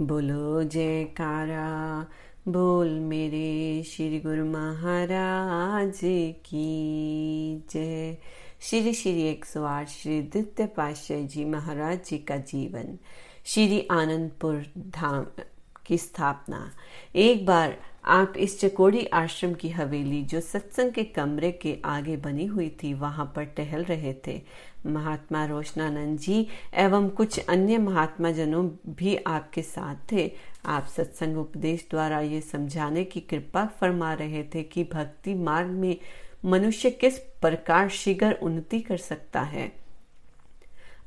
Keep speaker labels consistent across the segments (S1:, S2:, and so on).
S1: बोलो जयकारा, बोल मेरे श्री गुरु महाराज की जय। श्री श्री एक सौ आठ श्री द्वितीय पातशाह जी महाराज जी का जीवन, श्री आनंदपुर धाम की स्थापना। एक बार आप इस चकोड़ी आश्रम की हवेली, जो सत्संग के कमरे के आगे बनी हुई थी, वहाँ पर टहल रहे थे। महात्मा रोशनानंद जी एवं कुछ अन्य महात्मा जनों भी आपके साथ थे। आप सत्संग उपदेश द्वारा ये समझाने की कृपा फरमा रहे थे कि भक्ति मार्ग में मनुष्य किस प्रकार शीघ्र उन्नति कर सकता है।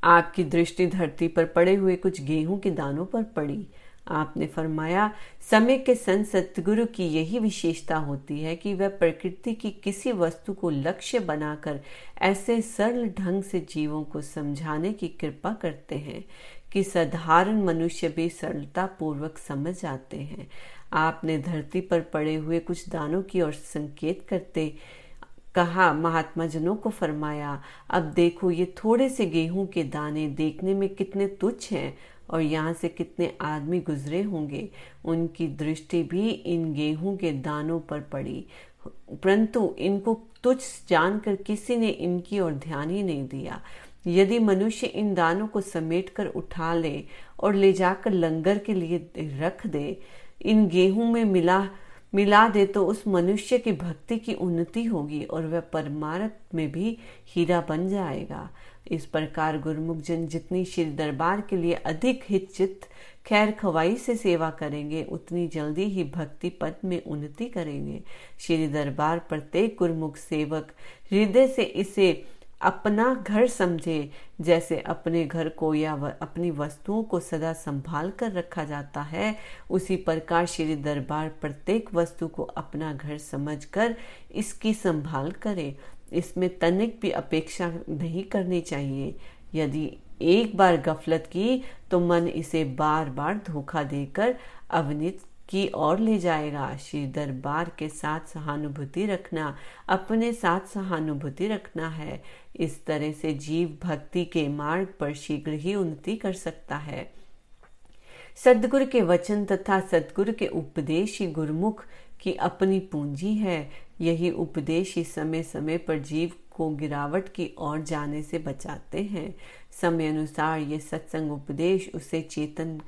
S1: आपकी दृष्टि धरती पर पड़े हुए कुछ गेहूँ के दानों पर पड़ी। आपने फरमाया, समय के संत सतगुरु की यही विशेषता होती है कि वह प्रकृति की किसी वस्तु को लक्ष्य बनाकर ऐसे सरल ढंग से जीवों को समझाने की कृपा करते हैं कि साधारण मनुष्य भी सरलता पूर्वक समझ आते हैं। आपने धरती पर पड़े हुए कुछ दानों की ओर संकेत करते कहा महात्मा जनों को फरमाया, अब देखो, ये थोड़े से गेहूँ के दाने देखने में कितने तुच्छ हैं और यहाँ से कितने आदमी गुजरे होंगे, उनकी दृष्टि भी इन गेहूँ के दानों पर पड़ी। परंतु इनको तुच्छ जानकर किसी ने इनकी ओर ध्यान ही नहीं दिया। यदि मनुष्य इन दानों को समेट कर उठा ले और ले जाकर लंगर के लिए रख दे, इन गेहूँ में मिला मिला दे तो उस मनुष्य की भक्ति की उन्नति होगी और वह परमार्थ में भी हीरा बन जाएगा। इस प्रकार गुरुमुख जन जितनी श्री दरबार के लिए अधिक हितचित, खैर खवाई से सेवा करेंगे, उतनी जल्दी ही भक्ति पद में उन्नति करेंगे। श्री दरबार प्रत्येक गुरुमुख सेवक हृदय से इसे अपना घर समझे, जैसे अपने घर को या अपनी वस्तुओं को सदा संभाल कर रखा जाता है। उसी प्रकार श्री दरबार प्रत्येक वस्तु को अपना घर समझकर इसकी संभाल करे। इसमें तनिक भी अपेक्षा नहीं करनी चाहिए। यदि एक बार गफलत की तो मन इसे बार बार धोखा देकर अवनित की ओर ले जाएगा। श्री दरबार के साथ सहानुभूति रखना, अपने साथ सहानुभूति रखना है। इस तरह से जीव भक्ति के मार्ग पर शीघ्र ही उन्नति कर सकता है। सदगुरु के वचन तथा सदगुरु के उपदेश ही गुरुमुख की अपनी पूंजी है। यही उपदेश ही समय समय पर जीव को गिरावट की ओर जाने से बचाते हैं। समय अनुसार ये सत्संग उपदेश उसे चेतन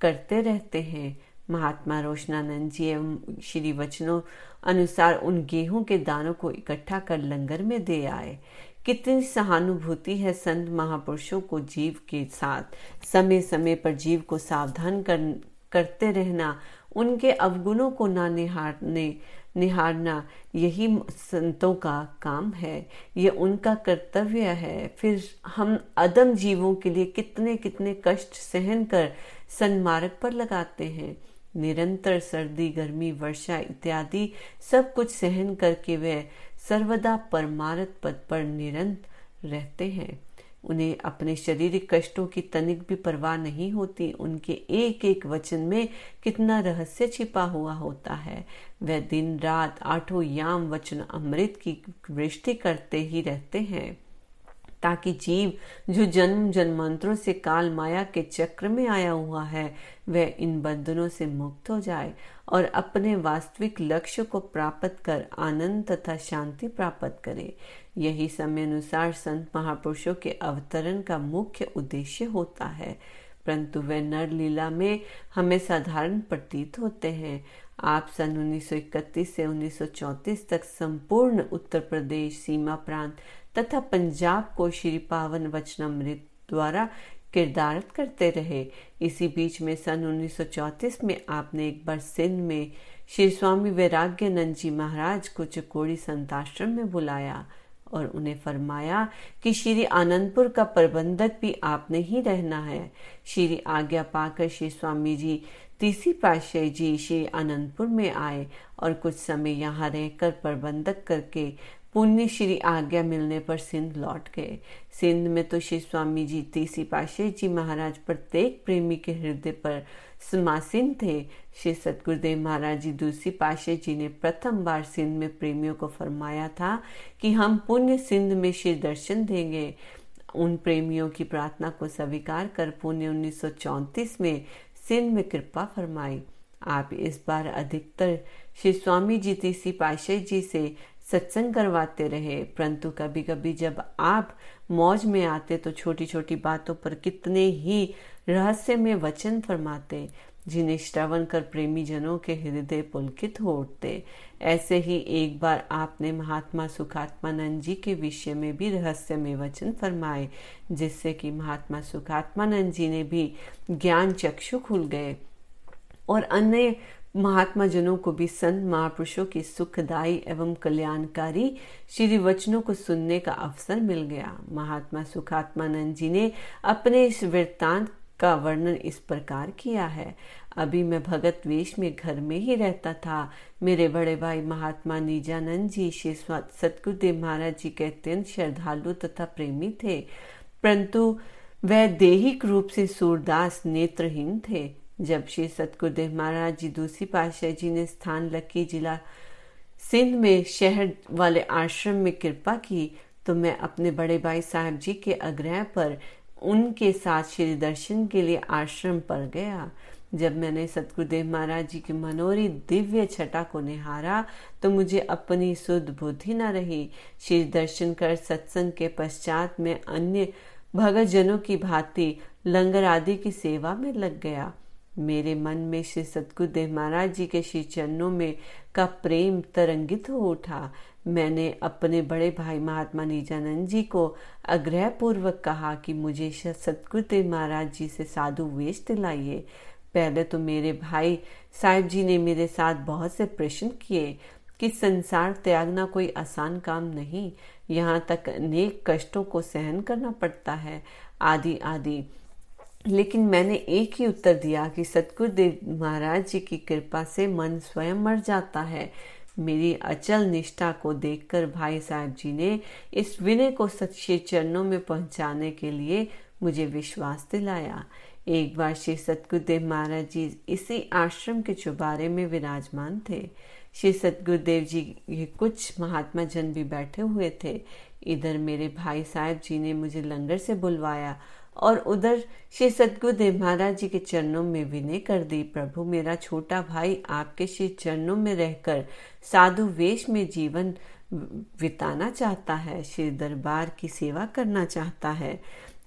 S1: करते रहते हैं। महात्मा रोशनानंद जी एवं श्री वचनों अनुसार उन गेहूँ के दानों को इकट्ठा कर लंगर में दे आए। कितनी सहानुभूति है संत महापुरुषों को जीव के साथ। समय समय पर जीव को सावधान कर, करते रहना उनके अवगुणों को ना निहारने निहारना, यही संतों का काम है, ये उनका कर्तव्य है। फिर हम अदम जीवों के लिए कितने कितने कष्ट सहन कर सन्मार्ग पर लगाते हैं। निरंतर सर्दी, गर्मी, वर्षा इत्यादि सब कुछ सहन करके वे सर्वदा परमारत पद पर निरंतर रहते हैं। उन्हें अपने शारीरिक कष्टों की तनिक भी परवाह नहीं होती। उनके एक एक वचन में कितना रहस्य छिपा हुआ होता है। वह दिन रात आठों याम वचन अमृत की वृष्टि करते ही रहते हैं। ताकि जीव जो जन्म जन्मांतरों से काल माया के चक्र में आया हुआ है, वह इन बंधनों से मुक्त हो जाए और अपने वास्तविक लक्ष्य को प्राप्त कर आनंद तथा शांति प्राप्त करे। यही समय अनुसार संत महापुरुषों के अवतरण का मुख्य उद्देश्य होता है। परंतु वे नर लीला में हमें साधारण प्रतीत होते हैं। आप सन 1931 से 1934 तक संपूर्ण उत्तर प्रदेश सीमा प्रांत तथा पंजाब को श्री पावन वचनामृत द्वारा किरदारत करते रहे। इसी बीच में सन 1934 में आपने एक बार सिंध में श्री स्वामी वैराग्यानंद जी महाराज को चकोड़ी संताश्रम में बुलाया और उन्हें फरमाया कि श्री आनंदपुर का प्रबंधक भी आपने ही रहना है। श्री आज्ञा पाकर श्री स्वामी जी, तीसरी पातशाही जी श्री आनंदपुर में आए और कुछ समय यहाँ रहकर प्रबंधक करके पुण्य श्री आज्ञा मिलने पर सिंध लौट गए। सिंध में तो श्री स्वामी जी तीसरी पातशाही जी महाराज प्रत्येक प्रेमी के हृदय पर समासीन थे। श्री सतगुरुदेव महाराज जी दूसरी पाशे जी ने प्रथम बार सिंध में प्रेमियों को फरमाया था कि हम पुण्य सिंध में श्री दर्शन देंगे। उन प्रेमियों की प्रार्थना को स्वीकार कर पुण्य उन्नीस में सिंध में कृपा फरमाई। आप इस बार अधिकतर श्री स्वामी जी तीसरी पाशाही जी से सत्संग करवाते रहे। परंतु कभी कभी जब आप मौज में आते तो छोटी छोटी बातों पर कितने ही रहस्य में वचन फरमाते, जिन्हें श्रवण कर प्रेमी जनों के हृदय पुलकित हो उठते। ऐसे ही एक बार आपने महात्मा सुखात्मानंद जी के विषय में भी रहस्य में वचन फरमाए, जिससे कि महात्मा सुखात्मानंद जी ने भी ज्ञान चक्षु खुल गए और अन्य महात्मा जनों को भी संत महापुरुषों की सुखदायी एवं कल्याणकारी श्री वचनों को सुनने का अवसर मिल गया। महात्मा सुखात्मानंद जी ने अपने इस वृत्तांत का वर्णन इस प्रकार किया है। अभी मैं भगत वेश में घर में ही रहता था। मेरे बड़े भाई महात्मा निजानंद जी, श्री सतगुरुदेव महाराज जी के अत्यंत श्रद्धालु तथा प्रेमी थे। परंतु वह देहिक रूप से सूरदास नेत्रहीन थे। जब श्री सतगुरुदेव महाराज जी दूसरी पातशाह जी ने स्थान लकी जिला सिंध में शहर वाले आश्रम में कृपा की तो मैं अपने बड़े भाई साहब जी के आग्रह पर उनके साथ श्री दर्शन के लिए आश्रम पर गया। जब मैंने सतगुरुदेव महाराज जी की मनोरी दिव्य छटा को निहारा तो मुझे अपनी शुद्ध बुद्धि न रही। श्री दर्शन कर सत्संग के पश्चात में अन्य भगत जनों की भांति लंगर आदि की सेवा में लग गया। मेरे मन में श्री सतगुरुदेव महाराज जी के श्री चरणों में का प्रेम तरंगित हो उठा। मैंने अपने बड़े भाई महात्मा निजानंद जी को आग्रह पूर्वक कहा कि मुझे सतगुरुदेव महाराज जी से साधु वेश दिलाइए पहले तो मेरे भाई साहिब जी ने मेरे साथ बहुत से प्रश्न किए कि संसार त्यागना कोई आसान काम नहीं। यहाँ तक अनेक कष्टों को सहन करना पड़ता है। आदि आदि। लेकिन मैंने एक ही उत्तर दिया कि सतगुरुदेव महाराज जी की कृपा से मन स्वयं मर जाता है। मेरी अचल निष्ठा को देखकर भाई साहब जी ने इस विनय को सच्चे चरणों में पहुँचाने के लिए मुझे विश्वास दिलाया। एक बार श्री सतगुरुदेव महाराज जी इसी आश्रम के चुबारे में विराजमान थे। श्री सतगुरुदेव जी के कुछ महात्मा जन भी बैठे हुए थे। इधर मेरे भाई साहब जी ने मुझे लंगर से बुलवाया और उधर श्री सतगुरुदेव महाराज जी के चरणों में विनय कर दी, प्रभु, मेरा छोटा भाई आपके श्री चरणों में रहकर साधु वेश में जीवन बिताना चाहता है, श्री दरबार की सेवा करना चाहता है।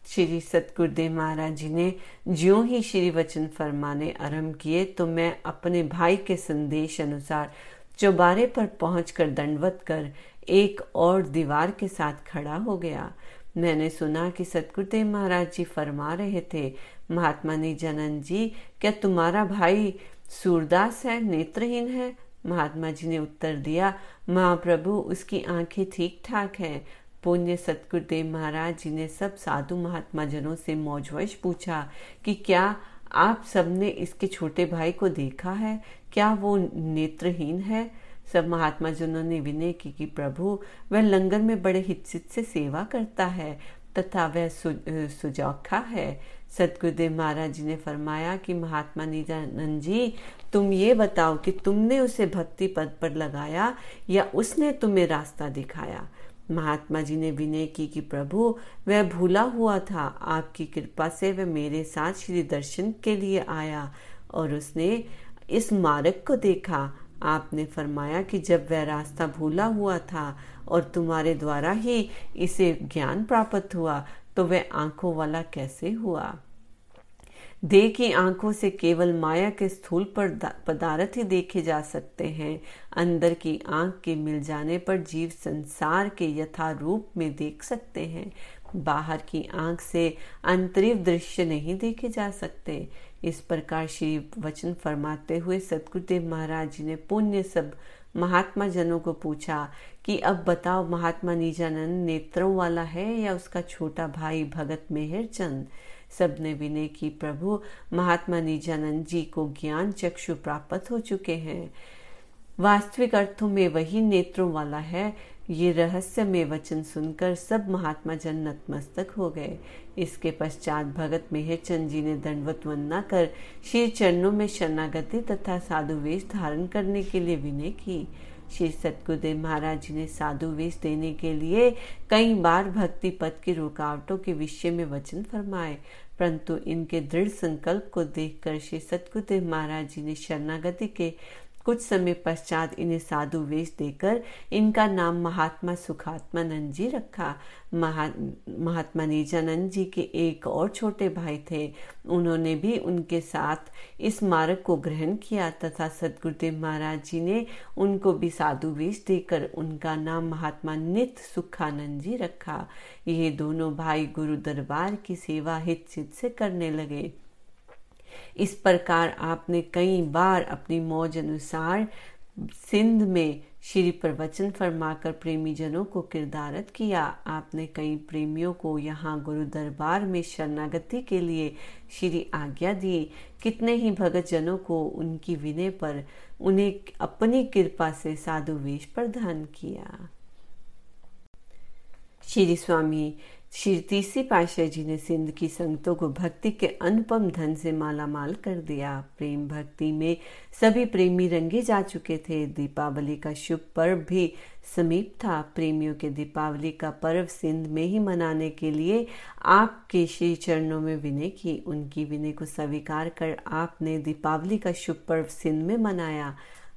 S1: श्री सतगुरुदेव महाराज जी ने ज्यो ही श्री वचन फरमाने आरंभ किए तो मैं अपने भाई के संदेश अनुसार चौबारे पर पहुंचकर दंडवत कर एक और दीवार के साथ खड़ा हो गया। मैंने सुना कि सतगुरुदेव महाराज जी फरमा रहे थे, महात्मा ने जनन जी, क्या तुम्हारा भाई सूरदास है, नेत्रहीन है? महात्मा जी ने उत्तर दिया, महाप्रभु, उसकी आँखें ठीक ठाक है। पुण्य सतगुरुदेव महाराज जी ने सब साधु महात्मा जनों से मौजवश पूछा कि क्या आप सबने इसके छोटे भाई को देखा है? क्या वो नेत्रहीन है? सब महात्मा जनों ने विनय की कि प्रभु, वह लंगर में बड़े हितसित से सेवा करता है तथा वह सुजौखा है। सतगुरुदेव महाराज जी ने फरमाया कि महात्मा निजानंद जी, तुम ये बताओ कि तुमने उसे भक्ति पद पर लगाया या उसने तुम्हें रास्ता दिखाया? महात्मा जी ने विनय की कि प्रभु, वह भूला हुआ था, आपकी कृपा से वह मेरे साथ श्री दर्शन के लिए आया और उसने इस मार्ग को देखा। आपने फरमाया कि जब वह रास्ता भूला हुआ था और तुम्हारे द्वारा ही इसे ज्ञान प्राप्त हुआ तो वह आँखों वाला कैसे हुआ? देह की आँखों से केवल माया के स्थूल पर पदार्थ ही देखे जा सकते हैं। अंदर की आँख के मिल जाने पर जीव संसार के यथा रूप में देख सकते हैं। बाहर की आँख से अंतरिव दृश्य नहीं देखे जा सकते। इस प्रकार श्री वचन फरमाते हुए सतगुरुदेव महाराज जी ने पुण्य सब महात्मा जनों को पूछा कि अब बताओ महात्मा निजानंद नेत्रों वाला है या उसका छोटा भाई भगत मेहर चंद सबने विनय की, प्रभु, महात्मा निजानंद जी को ज्ञान चक्षु प्राप्त हो चुके हैं। वास्तविक अर्थों में वही नेत्रों वाला है ये रहस्य में वचन सुनकर सब महात्मा जन नतमस्तक हो गए। इसके पश्चात भगत मेहरचंद जी ने दंडवत वंदना कर श्री चरणों में शरणागति तथा साधु वेश धारण करने के लिए विनय की। श्री सतगुरुदेव महाराज जी ने साधु वेश देने के लिए कई बार भक्ति पद की रुकावटों के विषय में वचन फरमाए। परंतु इनके दृढ़ संकल्प को देखकर श्री सतगुरुदेव महाराज जी ने शरणागति के कुछ समय पश्चात इन्हें साधु वेश देकर इनका नाम महात्मा सुखात्मानंद जी रखा। महा, महात्मा निजानंद जी के एक और छोटे भाई थे। उन्होंने भी उनके साथ इस मार्ग को ग्रहण किया तथा सदगुरुदेव महाराज जी ने उनको भी साधु वेश देकर उनका नाम महात्मा नित सुखानंद जी रखा। ये दोनों भाई गुरु दरबार की सेवा हित सिद्ध से करने लगे। इस प्रकार आपने कई बार अपनी मौज अनुसार सिंध में श्री प्रवचन फरमाकर प्रेमी जनों को किरदारत किया। आपने कई प्रेमियों को यहाँ गुरु दरबार में शरणागति के लिए श्री आज्ञा दी। कितने ही भगत जनों को उनकी विनय पर उन्हें अपनी कृपा से साधु वेश प्रदान किया। श्री स्वामी श्री तीसरी पाशाह जी ने सिंध की संगतों को भक्ति के अनुपम धन से माला माल कर दिया। प्रेम भक्ति में सभी प्रेमी रंगे जा चुके थे। दीपावली का शुभ पर्व भी समीप था। प्रेमियों के दीपावली का पर्व सिंध में ही मनाने के लिए आपके श्री चरणों में विनय की। उनकी विनय को स्वीकार कर आपने दीपावली का शुभ पर्व सिंध में मनाया।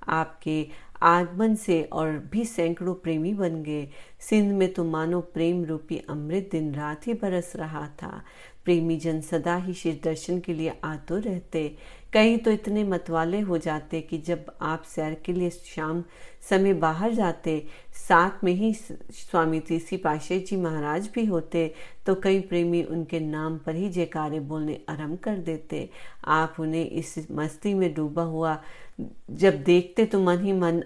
S1: आपके आगमन से और भी सैकड़ों प्रेमी बन गए। सिंध में तो मानो प्रेम रूपी अमृत दिन रात ही बरस रहा था। प्रेमी जन सदा ही शिव दर्शन के लिए आतुर रहते। कई तो इतने मतवाले हो जाते कि जब आप सैर के लिए शाम समय बाहर जाते, साथ में ही स्वामी तीसी पाशे जी महाराज भी होते तो कई प्रेमी उनके नाम पर ही जयकारे बोलने आरंभ कर देते। आप उन्हें इस मस्ती में डूबा हुआ, जब देखते तो मन ही मन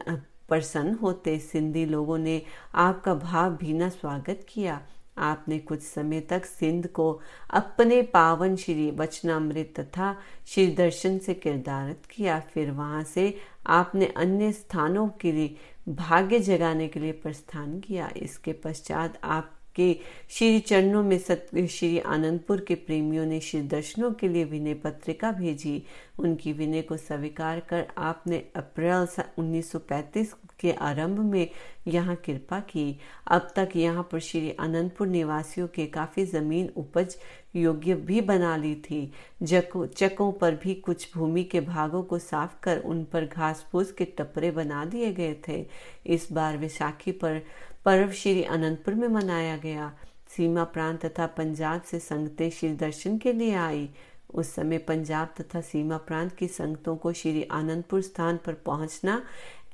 S1: प्रसन्न होते। सिंधी लोगों ने आपका भाव भीना स्वागत किया। आपने कुछ समय तक सिंध को अपने पावन श्री वचनामृत तथा श्री दर्शन से किरदारित किया। फिर वहाँ से आपने अन्य स्थानों के लिए भाग्य जगाने के लिए प्रस्थान किया। इसके पश्चात आप के श्री चरणों में श्री आनंदपुर के प्रेमियों ने श्री दर्शनों के लिए विनय पत्रिका भेजी। उनकी विनय को स्वीकार कर आपने अप्रैल 1935 के आरंभ में यहाँ कृपा की। अब तक यहाँ पर श्री अनंतपुर निवासियों के काफ़ी ज़मीन उपज योग्य भी बना ली थी। चकों पर भी कुछ भूमि के भागों को साफ़ कर उन पर घास फूस के टपरे बना दिए गए थे। इस बार विशाखी पर पर्व श्री अनंतपुर में मनाया गया। सीमा प्रांत तथा पंजाब से संगतें श्री दर्शन के लिए आई। उस समय पंजाब तथा सीमा प्रांत की संगतों को श्री आनंदपुर स्थान पर पहुँचना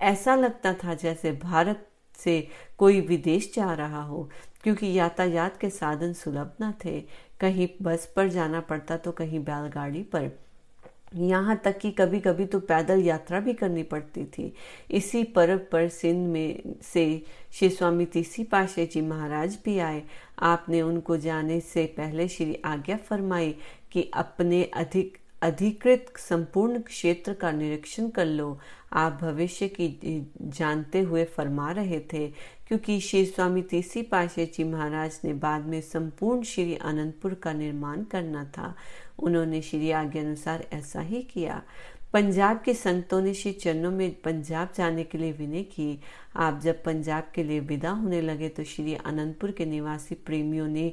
S1: ऐसा लगता था जैसे भारत से कोई विदेश जा रहा हो, क्योंकि यातायात के साधन सुलभ न थे। कहीं बस पर जाना पड़ता तो कहीं बैलगाड़ी पर। यहाँ तक कि कभी कभी तो पैदल यात्रा भी करनी पड़ती थी। इसी पर्व पर सिंध में से श्री स्वामी तीसी पाशे जी महाराज भी आए। आपने उनको जाने से पहले श्री आज्ञा फरमाई कि अपने अधिक, अधिकृत संपूर्ण क्षेत्र का निरीक्षण कर लो। आप भविष्य की जानते हुए फरमा रहे थे, क्योंकि श्री स्वामी तीसी पाशे जी महाराज ने बाद में संपूर्ण श्री अनंतपुर का निर्माण करना था। उन्होंने श्री आज्ञा अनुसार ऐसा ही किया। पंजाब के संतों ने श्री चरणों में पंजाब जाने के लिए विनय की। आप जब पंजाब के लिए विदा होने लगे तो श्री अनंतपुर के निवासी प्रेमियों ने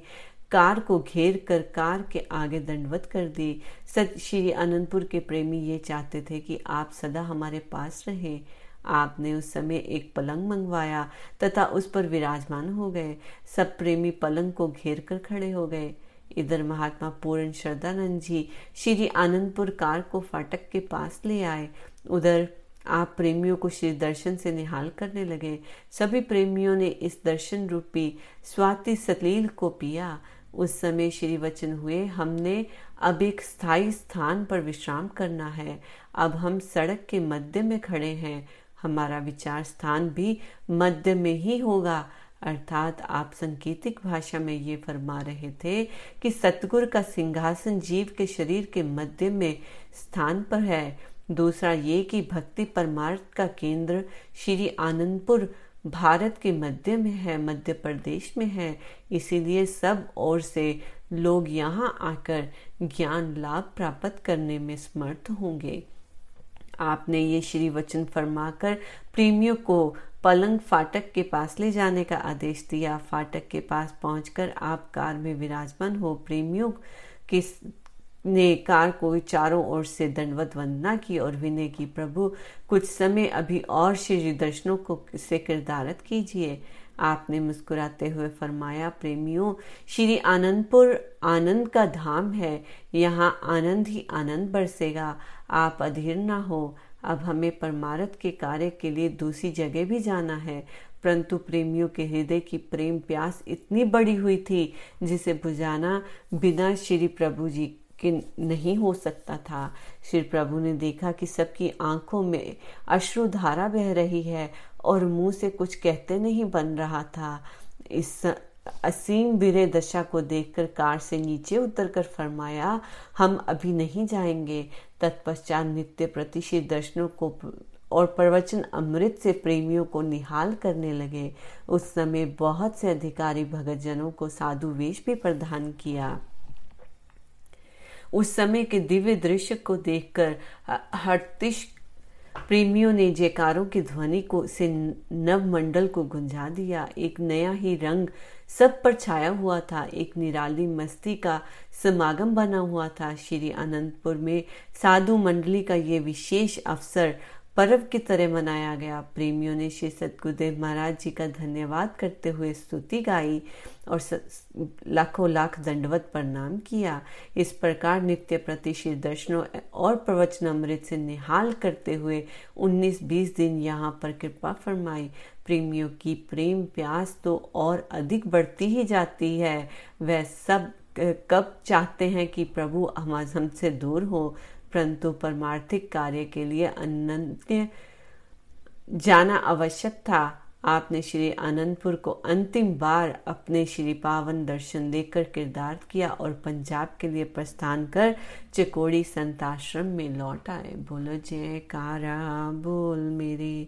S1: कार को घेर कर कार के आगे दंडवत कर दी। सच श्री अनंतपुर के प्रेमी ये चाहते थे कि आप सदा हमारे पास रहें। आपने उस समय एक पलंग मंगवाया तथा उस पर विराजमान हो गए। सब प्रेमी पलंग को घेर कर खड़े हो गए। इधर महात्मा पूर्ण श्रद्धानंद जी श्री आनंदपुर कार को फाटक के पास ले आए। उधर आप प्रेमियों को श्री दर्शन से निहाल करने लगे। सभी प्रेमियों ने इस दर्शन रूपी स्वाति सलील को पिया। उस समय श्री वचन हुए, हमने अब एक स्थायी स्थान पर विश्राम करना है। अब हम सड़क के मध्य में खड़े हैं। हमारा विचार स्थान भी मध्य में ही होगा। अर्थात आप संकेतिक भाषा में ये फरमा रहे थे कि सतगुर का सिंहासन जीव के शरीर के मध्य में स्थान पर है। दूसरा ये कि भक्ति परमार्थ का केंद्र श्री आनंदपुर भारत के मध्य में है, मध्य प्रदेश में है। इसीलिए सब ओर से लोग यहाँ आकर ज्ञान लाभ प्राप्त करने में समर्थ होंगे। आपने ये श्री वचन फरमाकर प्रेमियों को पलंग फाटक के पास ले जाने का आदेश दिया। फाटक के पास पहुंचकर आप कार में विराजमान हो। प्रेमियों के ने कार को चारों ओर से दंडवत वंदना की और विनय की, प्रभु, कुछ समय अभी और श्री दर्शनों को से किरदारत कीजिए। आपने मुस्कुराते हुए फरमाया, प्रेमियों, श्री आनंदपुर आनंद का धाम है। यहाँ आनंद ही आनंद बरसेगा। आप अधीर ना हो। अब हमें परमारथ के कार्य के लिए दूसरी जगह भी जाना है। परंतु प्रेमियों के हृदय की प्रेम प्यास इतनी बड़ी हुई थी, जिसे बुझाना बिना श्री प्रभु जी कि नहीं हो सकता था। श्री प्रभु ने देखा कि सबकी आँखों में अश्रु धारा बह रही है और मुँह से कुछ कहते नहीं बन रहा था। इस असीम बिरे दशा को देखकर कार से नीचे उतरकर फरमाया, हम अभी नहीं जाएँगे। तत्पश्चात नित्य प्रतिष्ठित दर्शनों को और प्रवचन अमृत से प्रेमियों को निहाल करने लगे। उस समय बहुत से अधिकारी भगत जनों को साधु वेश भी प्रदान किया। उस समय के दिव्य दृश्य को देखकर हर्तिश प्रेमियों ने जयकारों की ध्वनि को से नव मंडल को गुंजा दिया। एक नया ही रंग सब पर छाया हुआ था। एक निराली मस्ती का समागम बना हुआ था। श्री अनंतपुर में साधु मंडली का ये विशेष अवसर पर्व की तरह मनाया गया। प्रेमियों ने श्री सतगुरुदेव महाराज जी का धन्यवाद करते हुए स्तुति गाई और लाखों लाख दंडवत प्रणाम किया। इस प्रकार नित्य प्रति श्री दर्शनों और प्रवचन अमृत से निहाल करते हुए 19-20 दिन यहाँ पर कृपा फरमाई। प्रेमियों की प्रेम प्यास तो और अधिक बढ़ती ही जाती है। वह सब कब चाहते हैं कि प्रभु हम हमसे दूर हो? परंतु परमार्थिक कार्य के लिए अनंत जाना आवश्यक था। आपने श्री आनंदपुर को अंतिम बार अपने श्री पावन दर्शन देकर किरदार किया और पंजाब के लिए प्रस्थान कर चिकोड़ी संताश्रम में लौट आए। बोलो जय कारा बोल मेरे।